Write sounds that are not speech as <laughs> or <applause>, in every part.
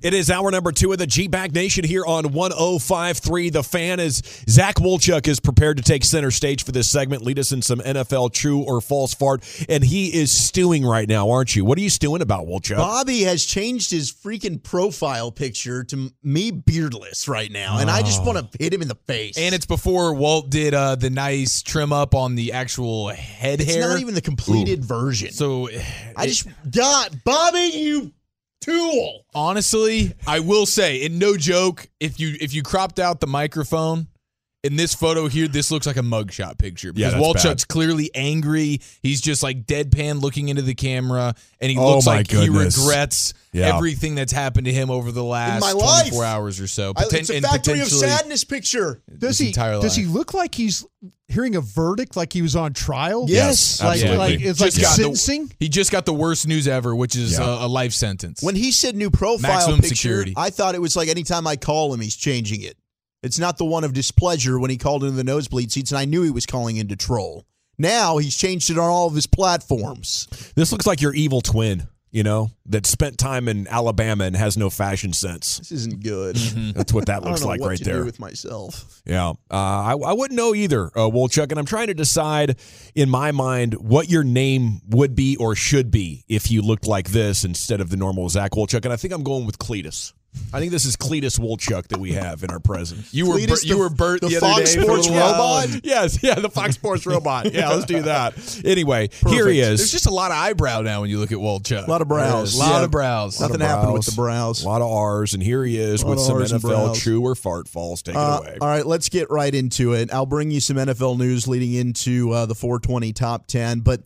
It is hour number two of the G Bag Nation here on 1053. The fan is Zach Wolchuk is prepared to take center stage for this segment, lead us in some NFL true or false fart. And he is stewing right now, aren't you? What are you stewing about, Wolchuk? Bobby has changed his freaking profile picture to me beardless right now. And I just want to hit him in the face. And it's before Walt did uh, the nice trim up on the actual head it's hair. not even the completed version. so I just God, Bobby, you tool. honestly, I will say, and no joke, if you if you cropped out the microphone in this photo here, this looks like a mugshot picture because that's Walchuk's bad. clearly angry. He's just like deadpan looking into the camera, and he Oh, looks like goodness. he regrets Yeah. everything that's happened to him over the last my 24 hours or so. I, it's a and factory of sadness picture. Does he entire does he look like he's hearing a verdict like he was on trial? Yes, like absolutely. like it's like Just got the- sentencing. He just got the worst news ever, which is Yeah. a, a life sentence. When he said new profile Maximum picture, security. I thought it was like anytime I call him, he's changing it. It's not the one of displeasure when he called into the nosebleed seats, and I knew he was calling into troll. Now he's changed it on all of his platforms. This looks like your evil twin, you know, that spent time in Alabama and has no fashion sense. This isn't good. That's what that <laughs> I don't looks know like what right to there. do with myself. Yeah, uh, I, I wouldn't know either, uh, Wolchuk, and I'm trying to decide in my mind what your name would be or should be if you looked like this instead of the normal Zach Wolchuk, and I think I'm going with Cletus. I think this is Cletus Wolchuk that we have in our presence. you were Cletus, Bert, you the- were Bert the, the other Fox day for a Sports little while. robot? <laughs> Yes, yeah, the Fox Sports <laughs> robot. Yeah, let's do that. Anyway, here he is. There's just a lot of eyebrow now when you look at Walchuk. A lot of brows. A lot Yeah. of brows. Nothing Lot of happened with the brows. A lot of R's, and here he is with some Rs NFL brows. true or fart falls. Take Uh, it away. all right, let's get right into it. I'll bring you some NFL news leading into uh, the 420 top 10. But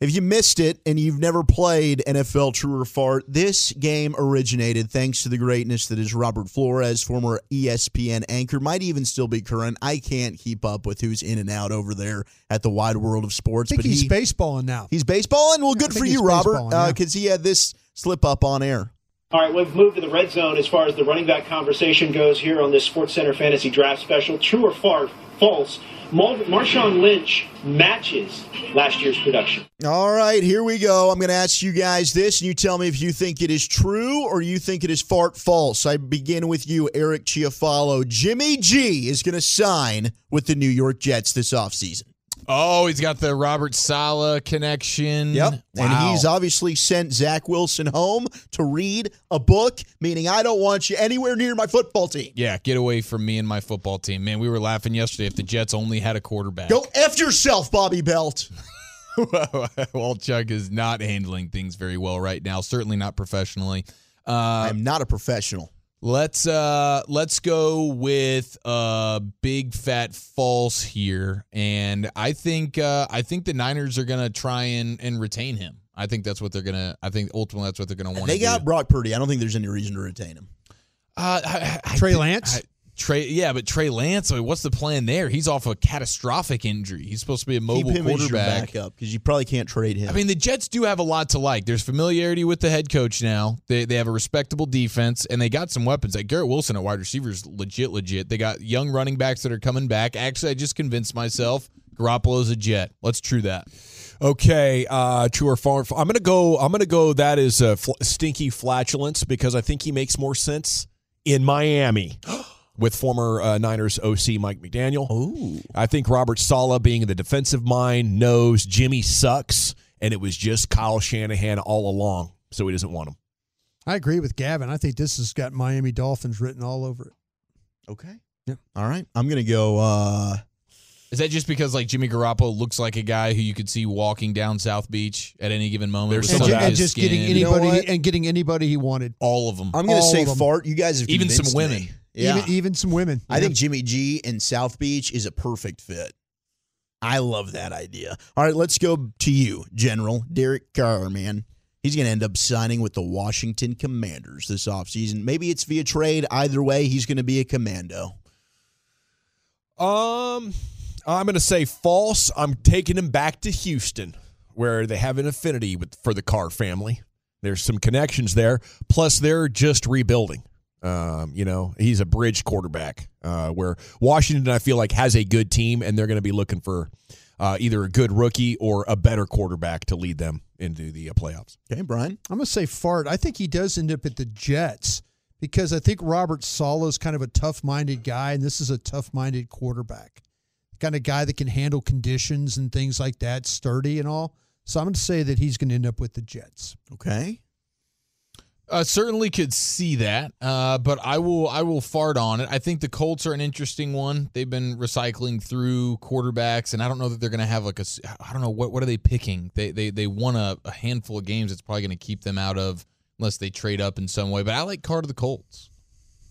if you missed it and you've never played NFL True or Fart, this game originated thanks to the greatness that is Robert Flores, former ESPN anchor, might even still be current. I can't keep up with who's in and out over there at the wide world of sports. I think but he's he, baseballing now. he's baseballing. Well, good for you, Robert, because uh, he had this slip up on air. All right, we've moved to the red zone as far as the running back conversation goes here on this Sports Center Fantasy Draft Special. True or far, false? Mar- Marshawn Lynch matches last year's production. All right, here we go. I'm going to ask you guys this, and you tell me if you think it is true or you think it is fart false. I begin with you, Eric Chiafalo. Jimmy G is going to sign with the New York Jets this offseason. Oh, he's got the Robert Saleh connection. And Wow. he's obviously sent Zach Wilson home to read a book, meaning I don't want you anywhere near my football team. yeah, get away from me and my football team. Man, we were laughing yesterday if the Jets only had a quarterback. Go F yourself, Bobby Belt. <laughs> Walchuk is not handling things very well right now, certainly not professionally. Uh, I'm not a professional. Let's uh let's go with uh big fat false here. And I think uh I think the Niners are gonna try and, and retain him. I think that's what they're gonna I think ultimately that's what they're gonna want to They do. got Brock Purdy. I don't think there's any reason to retain him. uh, I- I- I Trey Lance? I- Trey, yeah, but Trey Lance. I mean, what's the plan there? He's off a catastrophic injury. He's supposed to be a mobile Keep him quarterback. backup because you probably can't trade him. I mean, the Jets do have a lot to like. There's familiarity with the head coach now. They they have a respectable defense, and they got some weapons. Like Garrett Wilson at wide receivers, legit, legit. They got young running backs that are coming back. Actually, I just convinced myself Garoppolo's a Jet. Let's true that. Okay, uh, true or false? I'm gonna go. I'm gonna go. That is a fl- stinky flatulence because I think he makes more sense in Miami <gasps> with former uh, Niners OC Mike McDaniel. Ooh. I think Robert Saleh, being the defensive mind, knows Jimmy sucks, and it was just Kyle Shanahan all along, so he doesn't want him. I agree with Gavin. I think this has got Miami Dolphins written all over it. Okay. Yeah. All right. I'm gonna go. uh Is that just because like Jimmy Garoppolo looks like a guy who you could see walking down South Beach at any given moment? There's and, some some ju- of of and his just getting skin? You know anybody and getting anybody he wanted. all of them. I'm going to All say fart. You guys have Even some women. me. Yeah. Even even some women. I Yeah. think Jimmy G in South Beach is a perfect fit. I love that idea. All right, let's go to you, General Derek Carr, man. He's going to end up signing with the Washington Commanders this offseason. Maybe it's via trade. Either way, he's going to be a commando. Um, I'm going to say false. I'm taking him back to Houston, where they have an affinity with for the Carr family. There's some connections there. Plus, they're just rebuilding. Um, you know, he's a bridge quarterback. Uh, where Washington, I feel like, has a good team, and they're going to be looking for uh, either a good rookie or a better quarterback to lead them into the uh, playoffs. Okay, Brian. I'm gonna say fart. I think he does end up at the Jets because I think Robert Saleh's kind of a tough-minded guy, and this is a tough-minded quarterback, kind of guy that can handle conditions and things like that, sturdy and all. So I'm going to say that he's going to end up with the Jets. Okay. Uh, certainly could see that, uh, but I will I will fart on it. I think the Colts are an interesting one. They've been recycling through quarterbacks, and I don't know that they're going to have like a I don't know what what are they picking. They they they won a, a handful of games. It's probably going to keep them out of unless they trade up in some way. But I like Carr to the Colts.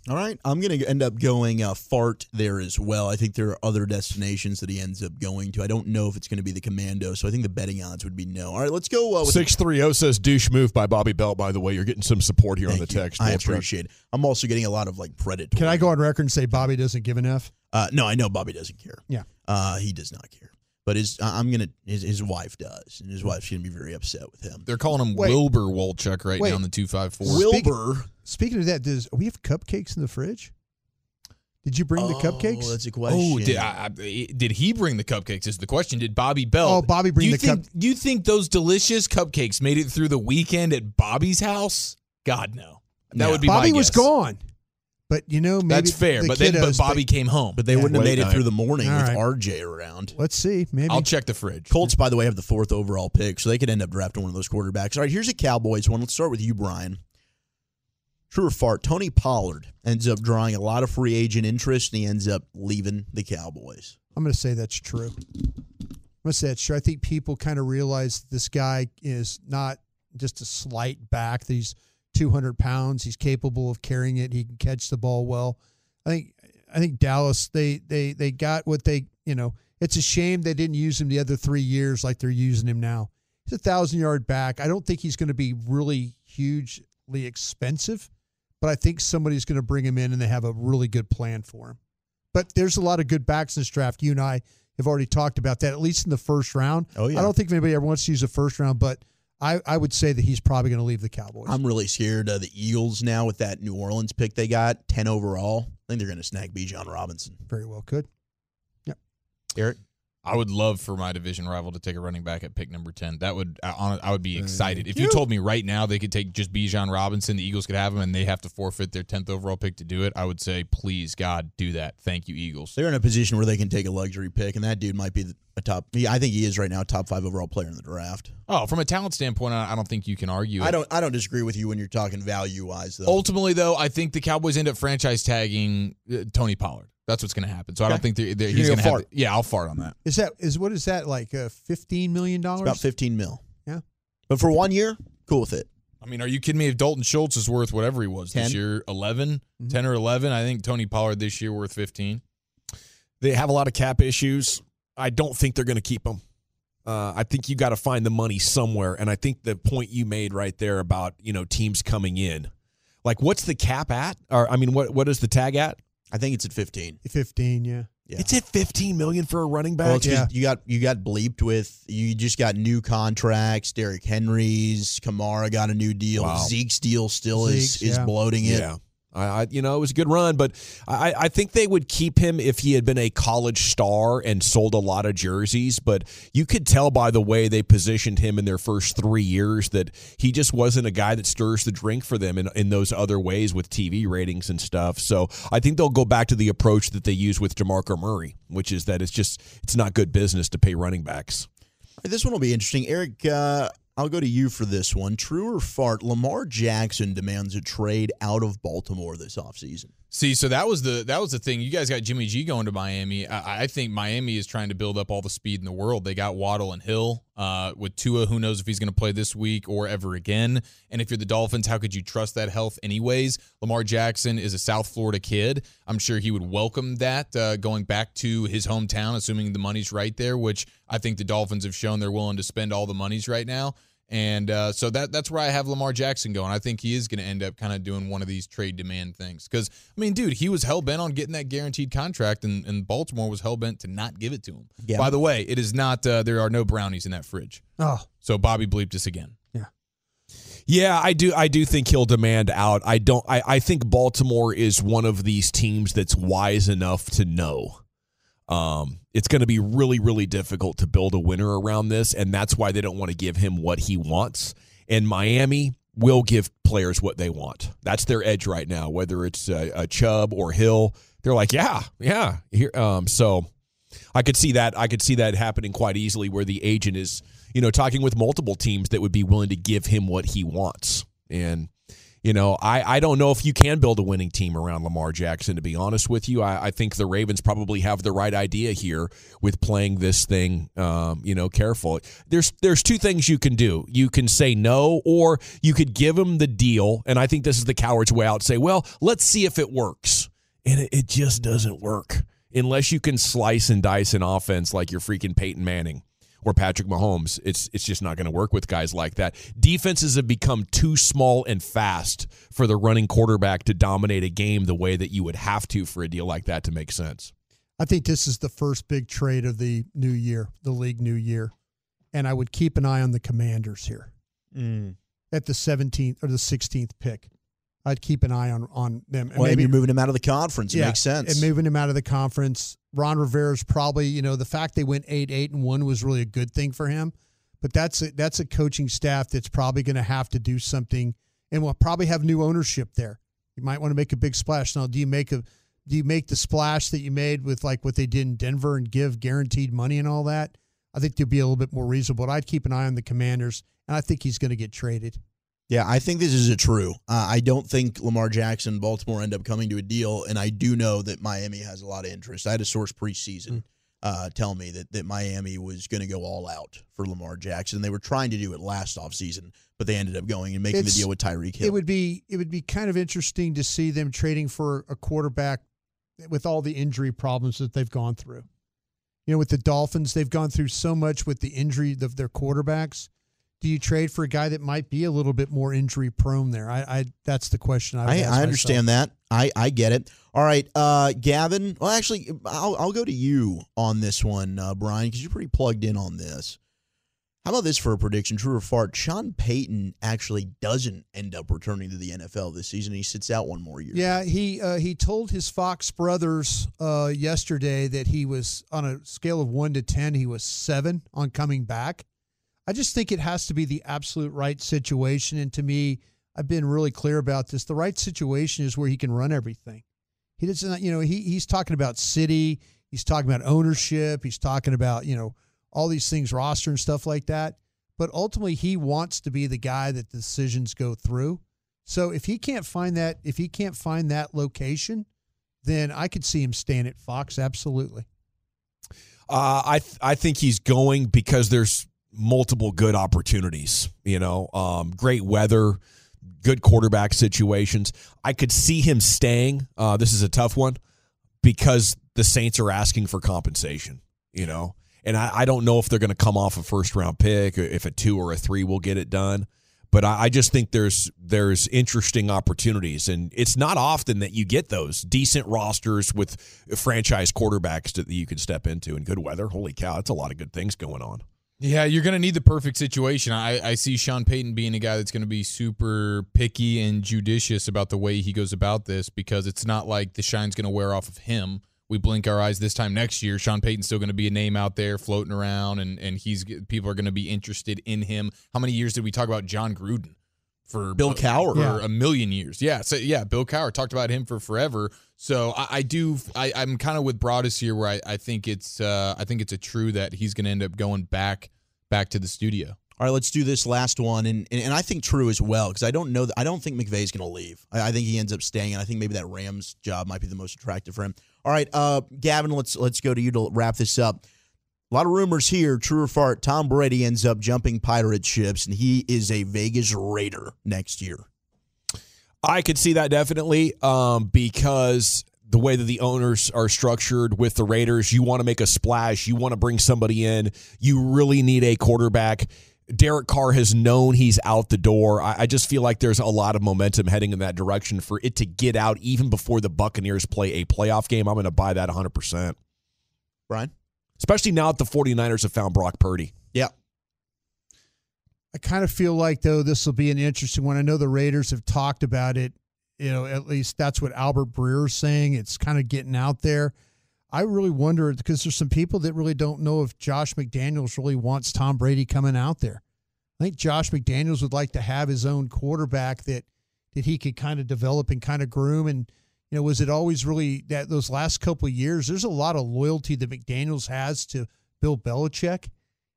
All right. I'm going to end up going uh, fart there as well. I think there are other destinations that he ends up going to. I don't know if it's going to be the commando, so I think the betting odds would be no. All right, let's go uh, with Six three zero says douche move by Bobby Bell. By the way, you're getting some support here on the Thank you. text. I We'll try- appreciate it. I'm also getting a lot of like predatory. Can I go on record and say Bobby doesn't give an F? Uh, no, I know Bobby doesn't care. Yeah. Uh, he does not care. But his, I'm gonna. His, his wife does, and his wife's gonna be very upset with him. They're calling him Wait. Wilbur Wolchuk right Wait. now in the two five four. Wilbur. Speaking of that, does we have cupcakes in the fridge? Did you bring the Oh, cupcakes? that's a oh, question. Oh, did I, I- eh, did he bring the cupcakes? Is the question? Did Bobby Bell? Oh, Bobby bring you the think, Do you think those delicious cupcakes made it through the weekend at Bobby's house? God no. That No. would be Bobby my was gone, but you know maybe That's fair. the But then, but kiddos, Bobby came home. But they Yeah. wouldn't have Late made it through the morning All with right. RJ around. Let's see. Maybe I'll check the fridge. Colts, by the way, have the fourth overall pick, so they could end up drafting one of those quarterbacks. All right, here's a Cowboys one. Let's start with you, Brian. True or fart? Tony Pollard ends up drawing a lot of free agent interest, and he ends up leaving the Cowboys. I'm going to say that's true. I'm going to say that's true. I think people kind of realize this guy is not just a slight back. That he's 200 pounds. He's capable of carrying it. He can catch the ball well. I think. I think Dallas. They they they got what they you know. It's a shame they didn't use him the other three years like they're using him now. He's a thousand yard back. I don't think he's going to be really hugely expensive, but I think somebody's going to bring him in and they have a really good plan for him. But there's a lot of good backs in this draft. You and I have already talked about that, at least in the first round. Oh, yeah. I don't think anybody ever wants to use the first round, but I, I would say that he's probably going to leave the Cowboys. I'm really scared of the Eagles now with that New Orleans pick they got, 10 overall. I think they're going to snag Bijan Robinson. Very well could. Yep. Eric? I would love for my division rival to take a running back at pick number ten. That would I, I would be excited if you. you. told me right now they could take just Bijan Robinson, the Eagles could have him, and they have to forfeit their tenth overall pick to do it. I would say, please God, do that. Thank you, Eagles. They're in a position where they can take a luxury pick, and that dude might be a top. I think he is right now a top five overall player in the draft. Oh, from a talent standpoint, I I don't think you can argue. I it. don't. I don't disagree with you when you're talking value wise, though. Ultimately, though, I think the Cowboys end up franchise tagging uh, Tony Pollard. That's what's going to happen. So I don't think they're, they're, he's gonna have. fart. Yeah, I'll fart on that. Is that is what is that like? Uh, Fifteen million dollars? About 15 mil. Yeah. But for one year, cool with it. I mean, are you kidding me? If Dalton Schultz is worth whatever he was 10? this year, 11, 10 or 11, I think Tony Pollard this year worth 15. They have a lot of cap issues. I don't think they're going to keep him. Uh, I think you got to find the money somewhere, and I think the point you made right there about you know teams coming in, like what's the cap at? Or I mean, what what is the tag at? I think it's at 15. Fifteen, yeah. Yeah. It's at fifteen million for a running back. Well, it's 'cause Yeah. you got you got bleeped with. You just got new contracts. Derrick Henry's, Kamara got a new deal. Wow. Zeke's deal still is is yeah. bloating it. Yeah. I, I, you know, it was a good run, but I, I think they would keep him if he had been a college star and sold a lot of jerseys. But you could tell by the way they positioned him in their first three years that he just wasn't a guy that stirs the drink for them in, in those other ways with TV ratings and stuff. So I think they'll go back to the approach that they use with DeMarco Murray, which is that it's just it's not good business to pay running backs. This one will be interesting. Eric, uh, I'll go to you for this one. True or fart? Lamar Jackson demands a trade out of Baltimore this offseason. See, so that was the that was the thing. You guys got Jimmy G going to Miami. I, I think Miami is trying to build up all the speed in the world. They got Waddle and Hill. Uh, with Tua, who knows if he's going to play this week or ever again? And if you're the Dolphins, how could you trust that health anyways? Lamar Jackson is a South Florida kid. I'm sure he would welcome that uh, going back to his hometown, assuming the money's right there. Which I think the Dolphins have shown they're willing to spend all the monies right now. And uh, so that that's where I have Lamar Jackson going. I think he is going to end up kind of doing one of these trade demand things. Because, I mean, dude, he was hell bent on getting that guaranteed contract, and, and Baltimore was hell bent to not give it to him. Yeah. By the way, it is not, uh, there are no brownies in that fridge. Oh, So Bobby bleeped us again. Yeah, Yeah, I do. I do think he'll demand out. I don't. I, I think Baltimore is one of these teams that's wise enough to know. Um, it's going to be really, really difficult to build a winner around this, and that's why they don't want to give him what he wants. And Miami will give players what they want. That's their edge right now. Whether it's a, a Chubb or Hill, they're like, yeah, yeah. Here, um, so I could see that. I could see that happening quite easily, where the agent is, you know, talking with multiple teams that would be willing to give him what he wants. And you know, I, I don't know if you can build a winning team around Lamar Jackson. To be honest with you, I, I think the Ravens probably have the right idea here with playing this thing, um, you know, careful. There's there's two things you can do. You can say no, or you could give him the deal. And I think this is the coward's way out. Say, well, let's see if it works, and it, it just doesn't work unless you can slice and dice an offense like you're freaking Peyton Manning or Patrick Mahomes. It's it's just not going to work with guys like that. Defenses have become too small and fast for the running quarterback to dominate a game the way that you would have to for a deal like that to make sense. I think this is the first big trade of the new year, the league new year. And I would keep an eye on the commanders here mm. at the 17th or the 16th pick. I'd keep an eye on, on them. And Well, and you're moving him out of the conference. It yeah, makes sense. And moving him out of the conference. Ron Rivera's probably, you know, the fact they went 8 8 and 1 was really a good thing for him. But that's a, that's a coaching staff that's probably going to have to do something and will probably have new ownership there. You might want to make a big splash. Now, do you make a do you make the splash that you made with like what they did in Denver and give guaranteed money and all that? I think they'd be a little bit more reasonable. But I'd keep an eye on the Commanders, and I think he's going to get traded. Yeah, I think this is a true. Uh, I don't think Lamar Jackson, Baltimore end up coming to a deal, and I do know that Miami has a lot of interest. I had a source preseason uh, tell me that, that Miami was going to go all out for Lamar Jackson. They were trying to do it last offseason, but they ended up going and making It's- the deal with Tyreek Hill. It would be it would be kind of interesting to see them trading for a quarterback with all the injury problems that they've gone through. You know, with the Dolphins, they've gone through so much with the injury of their quarterbacks. Do you trade for a guy that might be a little bit more injury prone there? I, I that's the question I. would I, ask I understand that. I, I get it. All right, uh, Gavin. Well, actually, I'll, I'll go to you on this one, uh, Brian, because you're pretty plugged in on this. How about this for a prediction? True or fart? Sean Payton actually doesn't end up returning to the NFL this season. He sits out one more year. Yeah, he uh, he told his Fox brothers uh, yesterday that he was on a scale of one to ten, he was seven on coming back. I just think it has to be the absolute right situation, and to me, I've been really clear about this. The right situation is where he can run everything. He doesn't, you know, he he's talking about city, he's talking about ownership, he's talking about you know all these things, roster and stuff like that. But ultimately, he wants to be the guy that the decisions go through. So if he can't find that, if he can't find that location, then I could see him staying at Fox. Absolutely. Uh, I th- I think he's going because there's multiple good opportunities. You know, um, great weather, good quarterback situations. I could see him staying. Uh, this is a tough one because the Saints are asking for compensation. You know, and I, I don't know if they're going to come off a first round pick, or if a two or a three will get it done. But I, I just think there's there's interesting opportunities, and it's not often that you get those decent rosters with franchise quarterbacks that you can step into in good weather. Holy cow, that's a lot of good things going on. Yeah, you're going to need the perfect situation. I, I see Sean Payton being a guy that's going to be super picky and judicious about the way he goes about this because it's not like the shine's going to wear off of him. We blink our eyes this time next year. Sean Payton's still going to be a name out there floating around, and and he's people are going to be interested in him. How many years did we talk about Jon Gruden? For Bill Cowher. for Yeah. a million years, yeah, so yeah, Bill Cowher talked about him for forever. So I, I do, I, I'm kind of with Broaddus here, where I, I think it's, uh, I think it's a true that he's going to end up going back back to the studio. All right, let's do this last one, and and, and I think true as well because I don't know. That, I don't think McVay's going to leave. I, I, think he ends up staying, and I think maybe that Rams job might be the most attractive for him. All right, uh, Gavin, let's let's go to you to wrap this up. A lot of rumors here, true or fart. Tom Brady ends up jumping pirate ships, and he is a Vegas Raider next year. I could see that definitely um, because the way that the owners are structured with the Raiders, you want to make a splash, you want to bring somebody in, you really need a quarterback. Derek Carr has known he's out the door. I, I, just feel like there's a lot of momentum heading in that direction for it to get out even before the Buccaneers play a playoff game. I'm going to buy that 100%. Brian? Especially now that the 49ers have found Brock Purdy. Yeah. I kind of feel like, though, this will be an interesting one. I know the Raiders have talked about it. You know, at least that's what Albert Breer's saying. It's kind of getting out there. I really wonder because there's some people that really don't know if Josh McDaniels really wants Tom Brady coming out there. I think Josh McDaniels would like to have his own quarterback that that he could kind of develop and kind of groom. And you know, was it always really that those last couple years? There's a lot of loyalty that McDaniels has to Bill Belichick,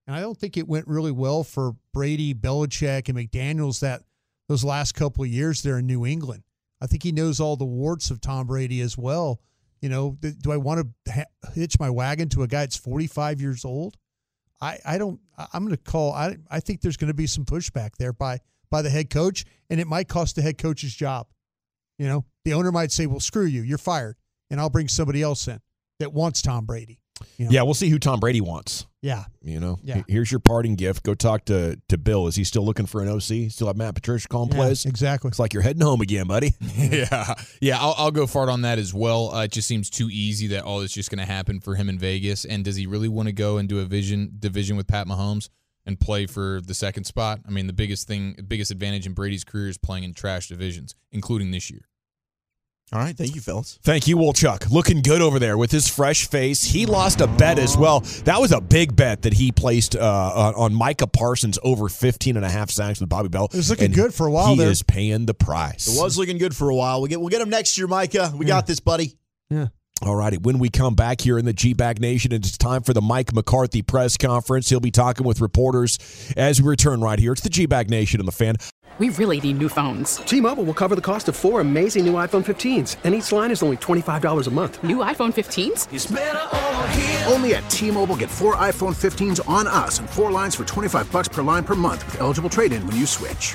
and I don't think it went really well for Brady, Belichick, and McDaniels that those last couple of years there in New England. I think he knows all the warts of Tom Brady as well. You know, do I want to ha- hitch my wagon to a guy that's 45 years old? I, I don't. I'm going to call. I I think there's going to be some pushback there by by the head coach, and it might cost the head coach's job. You know, the owner might say, "Well, screw you, you're fired, and I'll bring somebody else in that wants Tom Brady." You know? Yeah, we'll see who Tom Brady wants. Yeah. You know, yeah. here's your parting gift. Go talk to to Bill. Is he still looking for an OC? Still have Matt Patricia calling yeah, plays? Exactly. It's like you're heading home again, buddy. <laughs> yeah. Yeah, I'll, I'll, go fart on that as well. Uh, it just seems too easy that all is just going to happen for him in Vegas. And does he really want to go and do a vision division with Pat Mahomes and play for the second spot? I mean, the biggest thing, the biggest advantage in Brady's career is playing in trash divisions, including this year. All right, thank you, fellas. Thank you, Wolchuk. Looking good over there with his fresh face. He lost a bet as well. That was a big bet that he placed uh, on Micah Parsons over 15 and a half sacks with Bobby Bell. It was looking and good for a while He there. is paying the price. It was looking good for a while. We get, we'll get him next year, Micah. We yeah. got this, buddy. Yeah. All righty. When we come back here in the G Bag Nation, it's time for the Mike McCarthy press conference. He'll be talking with reporters as we return right here. It's the G Bag Nation and the fan. We really need new phones. T Mobile will cover the cost of four amazing new iPhone 15s, and each line is only $25 a month. New iPhone 15s? Only at T Mobile get four iPhone 15s on us and four lines for 25 bucks per line per month with eligible trade in when you switch.